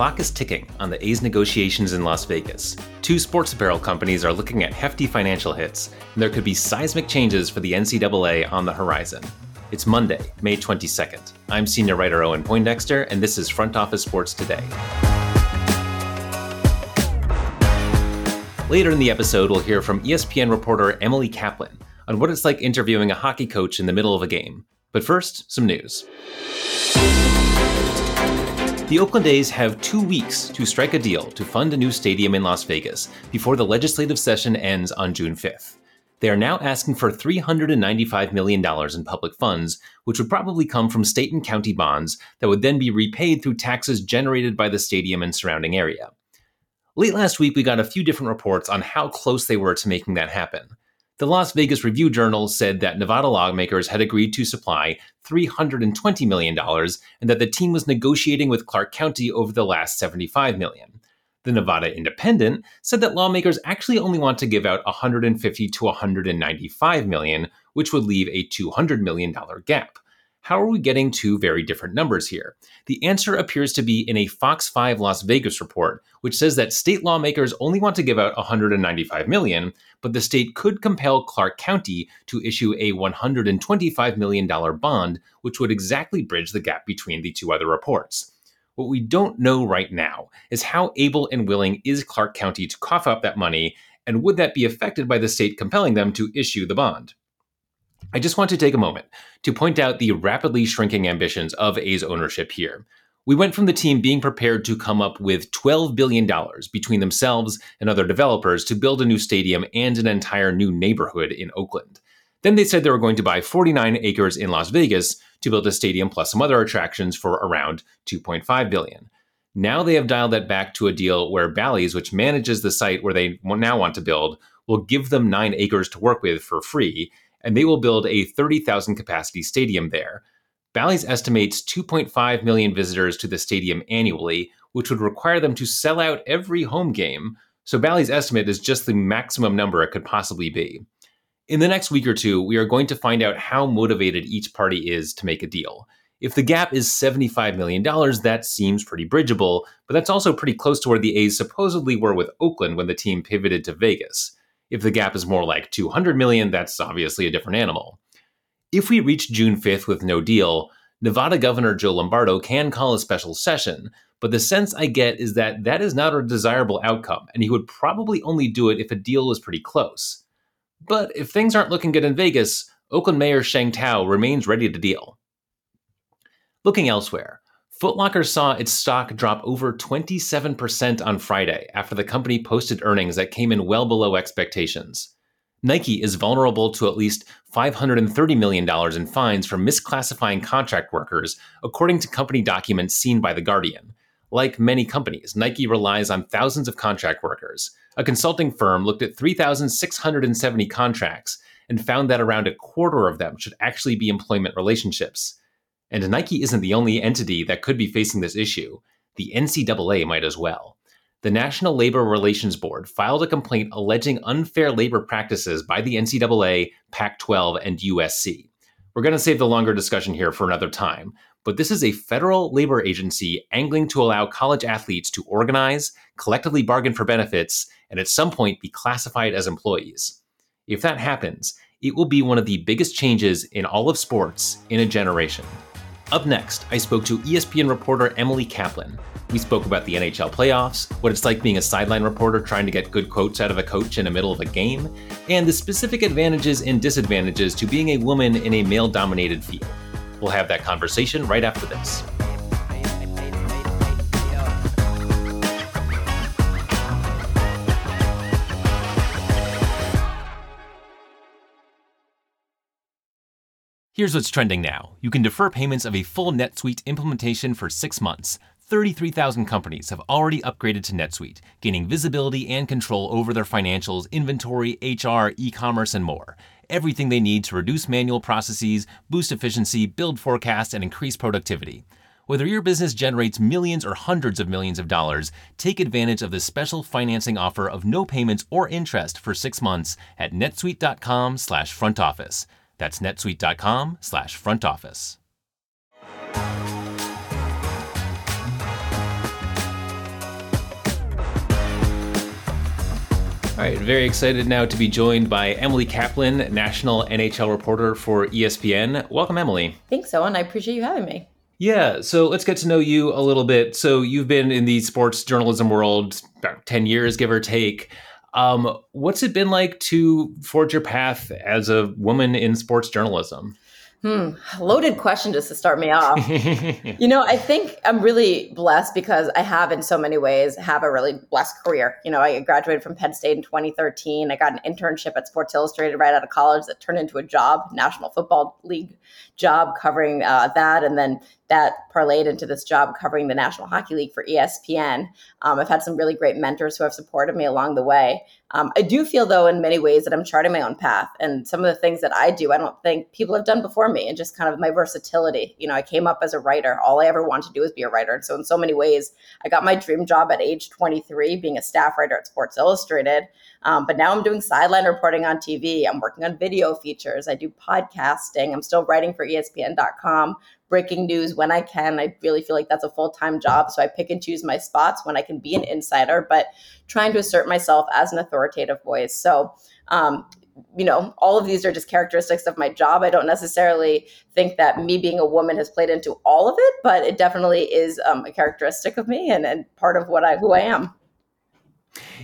clock is ticking on the A's negotiations in Las Vegas. Two sports apparel companies are looking at hefty financial hits, and there could be seismic changes for the NCAA on the horizon. It's Monday, May 22nd. I'm senior writer Owen Poindexter, and this is Front Office Sports Today. Later in the episode, we'll hear from ESPN reporter Emily Kaplan on what it's like interviewing a hockey coach in the middle of a game. But first, some news. The Oakland A's have two weeks to strike a deal to fund a new stadium in Las Vegas before the legislative session ends on June 5th. They are now asking for $395 million in public funds, which would probably come from state and county bonds that would then be repaid through taxes generated by the stadium and surrounding area. Late last week, we got a few different reports on how close they were to making that happen. The Las Vegas Review Journal said that Nevada lawmakers had agreed to supply $320 million and that the team was negotiating with Clark County over the last 75 million. The Nevada Independent said that lawmakers actually only want to give out 150 to 195 million, which would leave a 200 million dollar gap. How are we getting two very different numbers here? The answer appears to be in a Fox 5 Las Vegas report, which says that state lawmakers only want to give out 195 million, but the state could compel Clark County to issue a 125 million dollar bond, which would exactly bridge the gap between the two other reports. What we don't know right now is how able and willing is Clark County to cough up that money, and would that be affected by the state compelling them to issue the bond? I just want to take a moment to point out the rapidly shrinking ambitions of A's ownership here. We went from the team being prepared to come up with $12 billion between themselves and other developers to build a new stadium and an entire new neighborhood in Oakland. Then they said they were going to buy 49 acres in Las Vegas to build a stadium plus some other attractions for around 2.5 billion. Now they have dialed that back to a deal where Bally's, which manages the site where they now want to build, will give them 9 acres to work with for free and they will build a 30,000 capacity stadium there. Bally's estimates 2.5 million visitors to the stadium annually, which would require them to sell out every home game. So Bally's estimate is just the maximum number it could possibly be. In the next week or two, we are going to find out how motivated each party is to make a deal. If the gap is $75 million, that seems pretty bridgeable, but that's also pretty close to where the A's supposedly were with Oakland when the team pivoted to Vegas. If the gap is more like 200 million, that's obviously a different animal. If we reach June 5th with no deal, Nevada Governor Joe Lombardo can call a special session, but the sense I get is that that is not a desirable outcome, and he would probably only do it if a deal was pretty close. But if things aren't looking good in Vegas, Oakland Mayor Sheng Thao remains ready to deal. Looking elsewhere, Footlocker saw its stock drop over 27% on Friday after the company posted earnings that came in well below expectations. Nike is vulnerable to at least $530 million in fines for misclassifying contract workers, according to company documents seen by The Guardian. Like many companies, Nike relies on thousands of contract workers. A consulting firm looked at 3,670 contracts and found that around a quarter of them should actually be employment relationships. And Nike isn't the only entity that could be facing this issue. The NCAA might as well. The National Labor Relations Board filed a complaint alleging unfair labor practices by the NCAA, Pac 12, and USC. We're going to save the longer discussion here for another time, but this is a federal labor agency angling to allow college athletes to organize, collectively bargain for benefits, and at some point be classified as employees. If that happens, it will be one of the biggest changes in all of sports in a generation. Up next, I spoke to ESPN reporter Emily Kaplan. We spoke about the NHL playoffs, what it's like being a sideline reporter trying to get good quotes out of a coach in the middle of a game, and the specific advantages and disadvantages to being a woman in a male dominated field. We'll have that conversation right after this. Here's what's trending now. You can defer payments of a full NetSuite implementation for six months. 33,000 companies have already upgraded to NetSuite, gaining visibility and control over their financials, inventory, HR, e commerce, and more. Everything they need to reduce manual processes, boost efficiency, build forecasts, and increase productivity. Whether your business generates millions or hundreds of millions of dollars, take advantage of this special financing offer of no payments or interest for six months at netsuite.com/front office. That's netsuite.com slash front office. All right, very excited now to be joined by Emily Kaplan, national NHL reporter for ESPN. Welcome, Emily. Thanks, Owen. I appreciate you having me. Yeah, so let's get to know you a little bit. So you've been in the sports journalism world about 10 years, give or take. Um, what's it been like to forge your path as a woman in sports journalism? Hmm, loaded question just to start me off. you know, I think I'm really blessed because I have, in so many ways, have a really blessed career. You know, I graduated from Penn State in 2013. I got an internship at Sports Illustrated right out of college that turned into a job, National Football League job covering uh, that, and then that parlayed into this job covering the National Hockey League for ESPN. Um, I've had some really great mentors who have supported me along the way. Um, I do feel, though, in many ways that I'm charting my own path. And some of the things that I do, I don't think people have done before me, and just kind of my versatility. You know, I came up as a writer. All I ever wanted to do was be a writer. And so, in so many ways, I got my dream job at age 23, being a staff writer at Sports Illustrated. Um, but now I'm doing sideline reporting on TV. I'm working on video features. I do podcasting. I'm still writing for ESPN.com, breaking news when I can. I really feel like that's a full time job. So I pick and choose my spots when I can be an insider, but trying to assert myself as an authoritative voice. So, um, you know, all of these are just characteristics of my job. I don't necessarily think that me being a woman has played into all of it, but it definitely is um, a characteristic of me and, and part of what I who I am.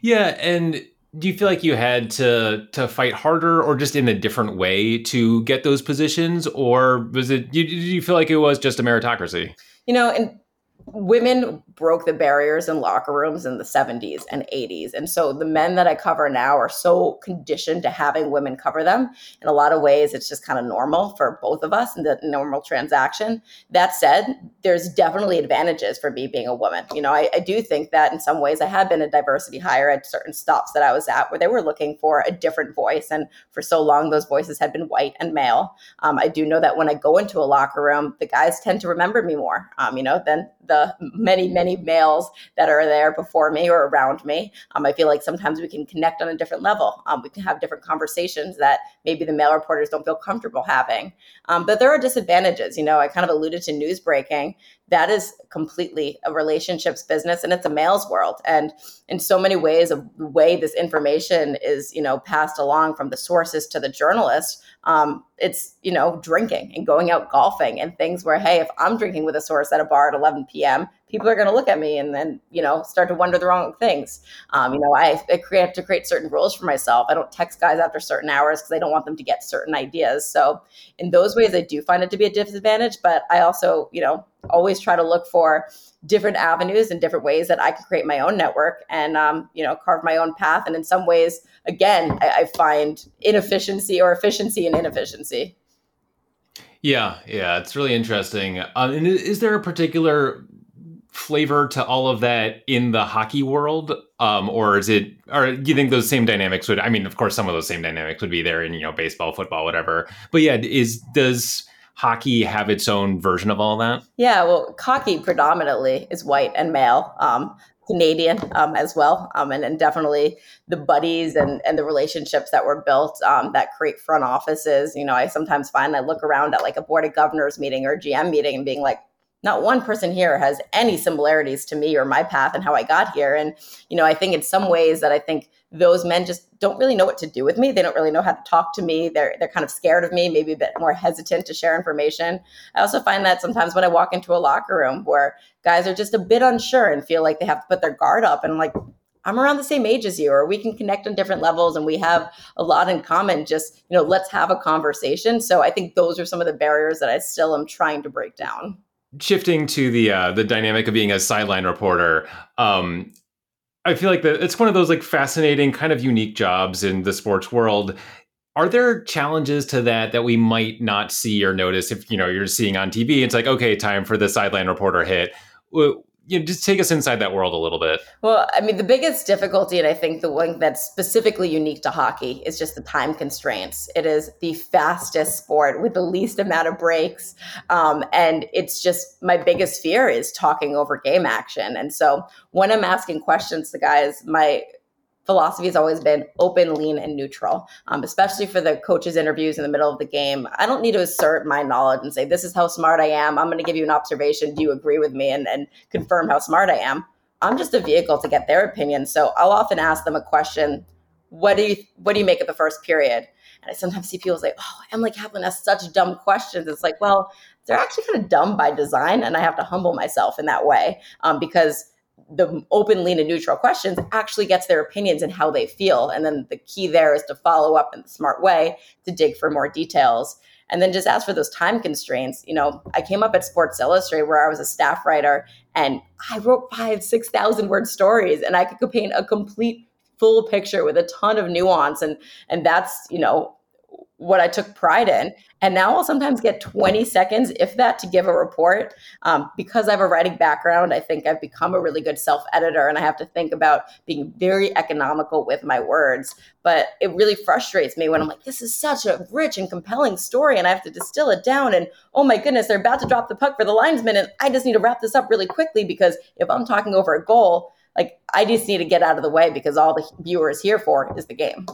Yeah, and do you feel like you had to to fight harder or just in a different way to get those positions? Or was it did you feel like it was just a meritocracy? You know and women broke the barriers in locker rooms in the 70s and 80s. And so the men that I cover now are so conditioned to having women cover them. In a lot of ways, it's just kind of normal for both of us in the normal transaction. That said, there's definitely advantages for me being a woman. You know, I, I do think that in some ways I have been a diversity hire at certain stops that I was at where they were looking for a different voice. And for so long, those voices had been white and male. Um, I do know that when I go into a locker room, the guys tend to remember me more, um, you know, than the many, many males that are there before me or around me. Um, I feel like sometimes we can connect on a different level. Um, we can have different conversations that maybe the male reporters don't feel comfortable having. Um, but there are disadvantages. You know, I kind of alluded to news breaking. That is completely a relationships business and it's a male's world. And in so many ways, of the way this information is, you know, passed along from the sources to the journalist, um, it's you know drinking and going out golfing and things where hey if i'm drinking with a source at a bar at 11 p.m people are going to look at me and then you know start to wonder the wrong things. Um, you know I, I create, have to create certain rules for myself. I don't text guys after certain hours because i don't want them to get certain ideas. So in those ways i do find it to be a disadvantage but i also you know always try to look for different avenues and different ways that i can create my own network and um, you know carve my own path. And in some ways again I, I find inefficiency or efficiency and inefficiency. Yeah, yeah, it's really interesting. Um, and is there a particular flavor to all of that in the hockey world? Um, or is it or do you think those same dynamics would i mean of course some of those same dynamics would be there in you know baseball football whatever. But yeah is does hockey have its own version of all that yeah well hockey predominantly is white and male um, Canadian um, as well, um, and, and definitely the buddies and, and the relationships that were built um, that create front offices. You know, I sometimes find I look around at like a board of governors meeting or GM meeting and being like, not one person here has any similarities to me or my path and how I got here. And, you know, I think in some ways that I think those men just don't really know what to do with me. They don't really know how to talk to me. They're they're kind of scared of me, maybe a bit more hesitant to share information. I also find that sometimes when I walk into a locker room where guys are just a bit unsure and feel like they have to put their guard up and I'm like I'm around the same age as you, or we can connect on different levels and we have a lot in common. Just, you know, let's have a conversation. So I think those are some of the barriers that I still am trying to break down shifting to the uh, the dynamic of being a sideline reporter, um, I feel like that it's one of those like fascinating, kind of unique jobs in the sports world. Are there challenges to that that we might not see or notice if you know you're seeing on TV? It's like okay, time for the sideline reporter hit you know, just take us inside that world a little bit. Well, I mean, the biggest difficulty, and I think the one that's specifically unique to hockey, is just the time constraints. It is the fastest sport with the least amount of breaks, um, and it's just my biggest fear is talking over game action. And so when I'm asking questions to guys, my philosophy has always been open, lean, and neutral, um, especially for the coaches' interviews in the middle of the game. I don't need to assert my knowledge and say, this is how smart I am. I'm going to give you an observation. Do you agree with me? And, and confirm how smart I am. I'm just a vehicle to get their opinion. So I'll often ask them a question what do you what do you make of the first period? And I sometimes see people say, "Oh, Emily Kaplan has such dumb questions." It's like, well, they're actually kind of dumb by design, and I have to humble myself in that way um, because the open, lean, and neutral questions actually gets their opinions and how they feel. And then the key there is to follow up in the smart way to dig for more details. And then just ask for those time constraints, you know, I came up at Sports Illustrated where I was a staff writer and I wrote five, 6,000 word stories and I could paint a complete full picture with a ton of nuance. And, and that's, you know, what I took pride in. And now I'll sometimes get 20 seconds, if that, to give a report. Um, because I have a writing background, I think I've become a really good self editor and I have to think about being very economical with my words. But it really frustrates me when I'm like, this is such a rich and compelling story and I have to distill it down. And oh my goodness, they're about to drop the puck for the linesman. And I just need to wrap this up really quickly because if I'm talking over a goal, like I just need to get out of the way because all the viewer is here for is the game.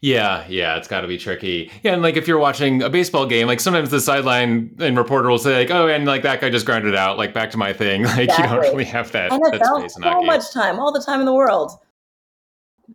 Yeah, yeah, it's got to be tricky. Yeah, and like if you're watching a baseball game, like sometimes the sideline and reporter will say like, "Oh, and like that guy just grounded out, like back to my thing." Like exactly. you don't really have that. NFL, that space in so much time, all the time in the world.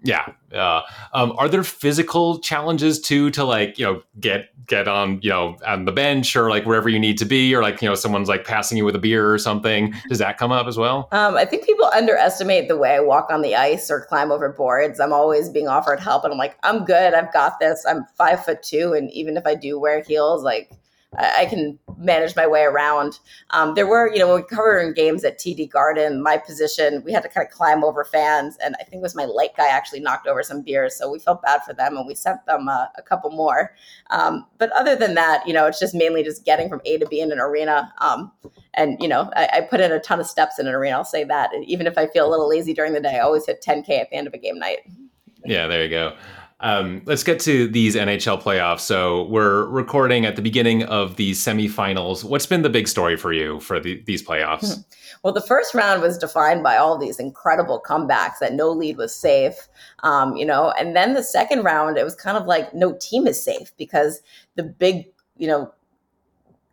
Yeah. Uh, um, are there physical challenges too to like you know get get on you know on the bench or like wherever you need to be or like you know someone's like passing you with a beer or something? Does that come up as well? Um, I think people underestimate the way I walk on the ice or climb over boards. I'm always being offered help, and I'm like, I'm good. I've got this. I'm five foot two, and even if I do wear heels, like I can manage my way around. Um, there were, you know, when we covered in games at TD Garden, my position, we had to kind of climb over fans. And I think it was my light guy actually knocked over some beers. So we felt bad for them and we sent them uh, a couple more. Um, but other than that, you know, it's just mainly just getting from A to B in an arena. Um, and, you know, I, I, put in a ton of steps in an arena. I'll say that. And even if I feel a little lazy during the day, I always hit 10K at the end of a game night. Yeah, there you go. Um, let's get to these NHL playoffs. So we're recording at the beginning of the semifinals. What's been the big story for you for the, these playoffs? Hmm. Well, the first round was defined by all these incredible comebacks that no lead was safe, um, you know, and then the second round it was kind of like no team is safe because the big, you know,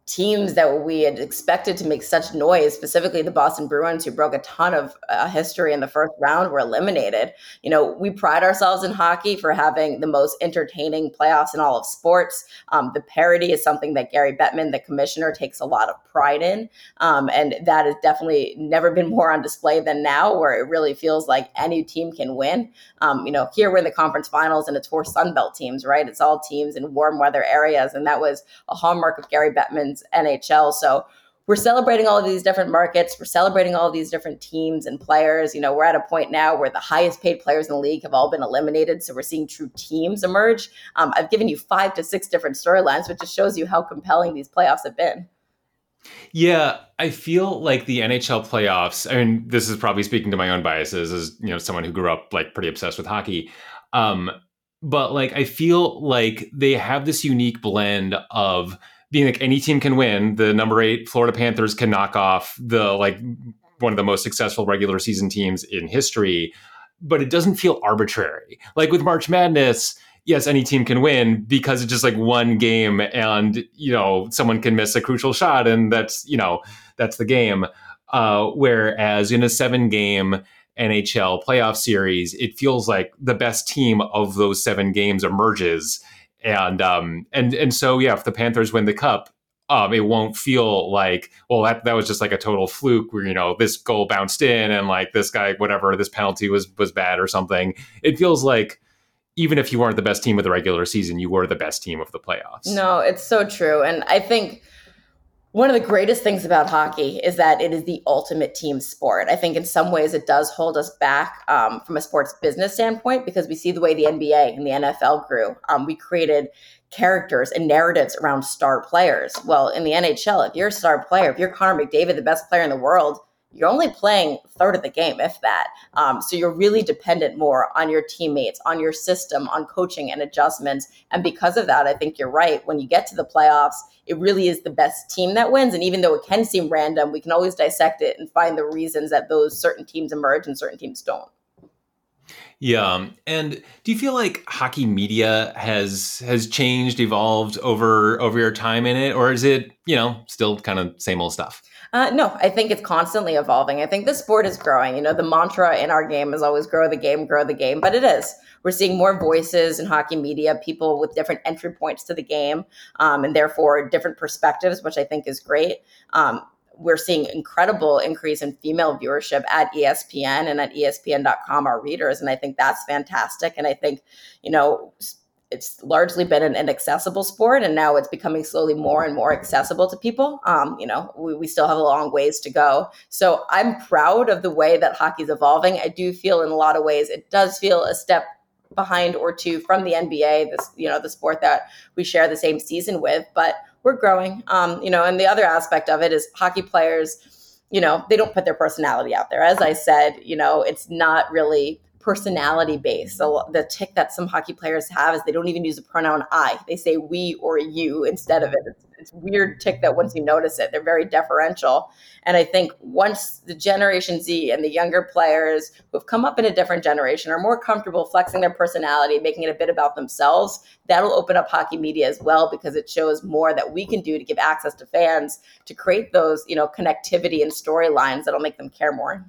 teams that we had expected to make such noise, specifically the Boston Bruins, who broke a ton of uh, history in the first round, were eliminated. You know, we pride ourselves in hockey for having the most entertaining playoffs in all of sports. Um, the parity is something that Gary Bettman, the commissioner, takes a lot of pride in. Um, and that has definitely never been more on display than now, where it really feels like any team can win. Um, you know, here we're in the conference finals and it's four Sunbelt teams, right? It's all teams in warm weather areas. And that was a hallmark of Gary Bettman NHL. So we're celebrating all of these different markets. We're celebrating all of these different teams and players. You know, we're at a point now where the highest paid players in the league have all been eliminated. So we're seeing true teams emerge. Um, I've given you five to six different storylines, which just shows you how compelling these playoffs have been. Yeah, I feel like the NHL playoffs. I mean, this is probably speaking to my own biases as you know someone who grew up like pretty obsessed with hockey. Um, but like, I feel like they have this unique blend of being like any team can win. The number eight Florida Panthers can knock off the like one of the most successful regular season teams in history, but it doesn't feel arbitrary. Like with March Madness, yes, any team can win because it's just like one game and, you know, someone can miss a crucial shot and that's, you know, that's the game. Uh, whereas in a seven game NHL playoff series, it feels like the best team of those seven games emerges and um and and so yeah, if the Panthers win the cup, um, it won't feel like well that that was just like a total fluke where you know this goal bounced in and like this guy whatever this penalty was was bad or something. It feels like even if you weren't the best team of the regular season, you were the best team of the playoffs. No, it's so true, and I think one of the greatest things about hockey is that it is the ultimate team sport. I think in some ways it does hold us back um, from a sports business standpoint because we see the way the NBA and the NFL grew. Um, we created characters and narratives around star players. Well, in the NHL, if you're a star player, if you're Connor McDavid, the best player in the world, you're only playing third of the game, if that. Um, so you're really dependent more on your teammates, on your system, on coaching and adjustments. And because of that, I think you're right. When you get to the playoffs, it really is the best team that wins. And even though it can seem random, we can always dissect it and find the reasons that those certain teams emerge and certain teams don't. Yeah, and do you feel like hockey media has has changed, evolved over over your time in it, or is it you know still kind of same old stuff? Uh, no, I think it's constantly evolving. I think the sport is growing. You know, the mantra in our game is always grow the game, grow the game, but it is we're seeing more voices in hockey media, people with different entry points to the game, um, and therefore different perspectives, which I think is great. Um, we're seeing incredible increase in female viewership at ESPN and at ESPN.com, our readers, and I think that's fantastic. And I think, you know, it's largely been an inaccessible sport and now it's becoming slowly more and more accessible to people. Um, you know we, we still have a long ways to go. So i'm proud of the way that hockey's evolving. I do feel in a lot of ways it does feel a step behind or two from the nba this you know the sport that we share the same season with but we're growing. Um, you know and the other aspect of it is hockey players you know they don't put their personality out there. As i said you know it's not really personality based. So the tick that some hockey players have is they don't even use the pronoun I. They say we or you instead of it. It's, it's weird tick that once you notice it, they're very deferential. And I think once the Generation Z and the younger players who have come up in a different generation are more comfortable flexing their personality, making it a bit about themselves, that'll open up hockey media as well because it shows more that we can do to give access to fans to create those, you know, connectivity and storylines that'll make them care more.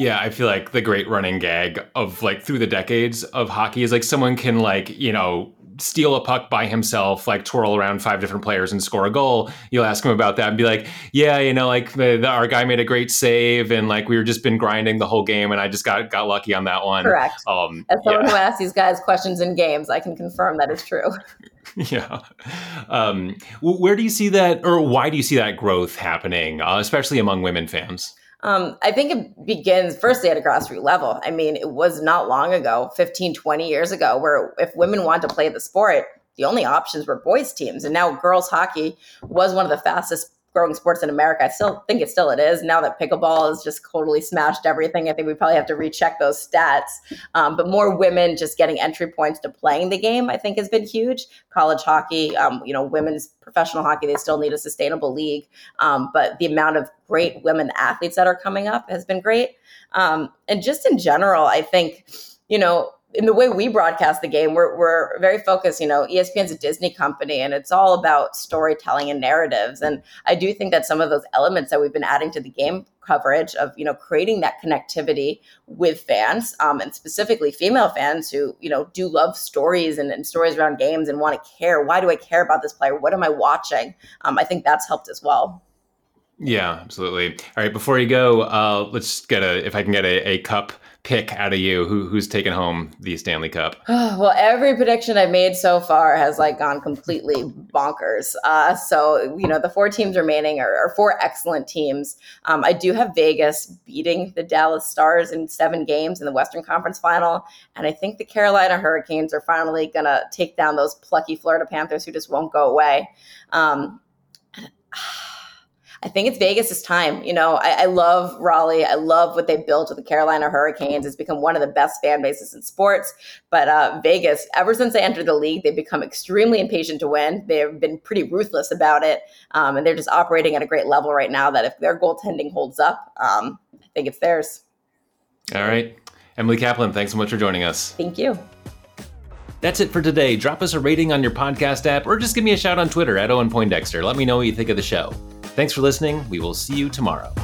Yeah, I feel like the great running gag of like through the decades of hockey is like someone can like, you know, steal a puck by himself, like twirl around five different players and score a goal. You'll ask him about that and be like, yeah, you know, like the, the, our guy made a great save and like we were just been grinding the whole game and I just got got lucky on that one. Correct. Um, As someone yeah. who asks these guys questions in games, I can confirm that is true. yeah. Um, where do you see that, or why do you see that growth happening, uh, especially among women fans? Um, I think it begins firstly at a grassroots level. I mean, it was not long ago, 15, 20 years ago, where if women wanted to play the sport, the only options were boys teams. And now girls hockey was one of the fastest growing sports in America. I still think it still it is. Now that pickleball has just totally smashed everything, I think we probably have to recheck those stats. Um, but more women just getting entry points to playing the game, I think, has been huge. College hockey, um, you know, women's professional hockey, they still need a sustainable league. Um, but the amount of great women athletes that are coming up has been great. Um, and just in general, I think, you know, in the way we broadcast the game, we're, we're very focused. You know, ESPN's a Disney company and it's all about storytelling and narratives. And I do think that some of those elements that we've been adding to the game coverage of, you know, creating that connectivity with fans um, and specifically female fans who, you know, do love stories and, and stories around games and want to care. Why do I care about this player? What am I watching? Um, I think that's helped as well. Yeah, absolutely. All right, before you go, uh, let's get a, if I can get a, a cup pick out of you? Who who's taken home the Stanley Cup? well, every prediction I've made so far has like gone completely bonkers. Uh, so you know, the four teams remaining are, are four excellent teams. Um, I do have Vegas beating the Dallas Stars in seven games in the Western Conference Final, and I think the Carolina Hurricanes are finally gonna take down those plucky Florida Panthers who just won't go away. Um, I think it's Vegas' time. You know, I, I, love Raleigh. I love what they built with the Carolina Hurricanes. It's become one of the best fan bases in sports. But uh, Vegas, ever since they entered the league, they've become extremely impatient to win. They've been pretty ruthless about it, um, and they're just operating at a great level right now. That if their goaltending holds up, um, I think it's theirs. All right, Emily Kaplan, thanks so much for joining us. Thank you. That's it for today. Drop us a rating on your podcast app or just give me a shout on Twitter at Owen Poindexter. Let me know what you think of the show. Thanks for listening. We will see you tomorrow.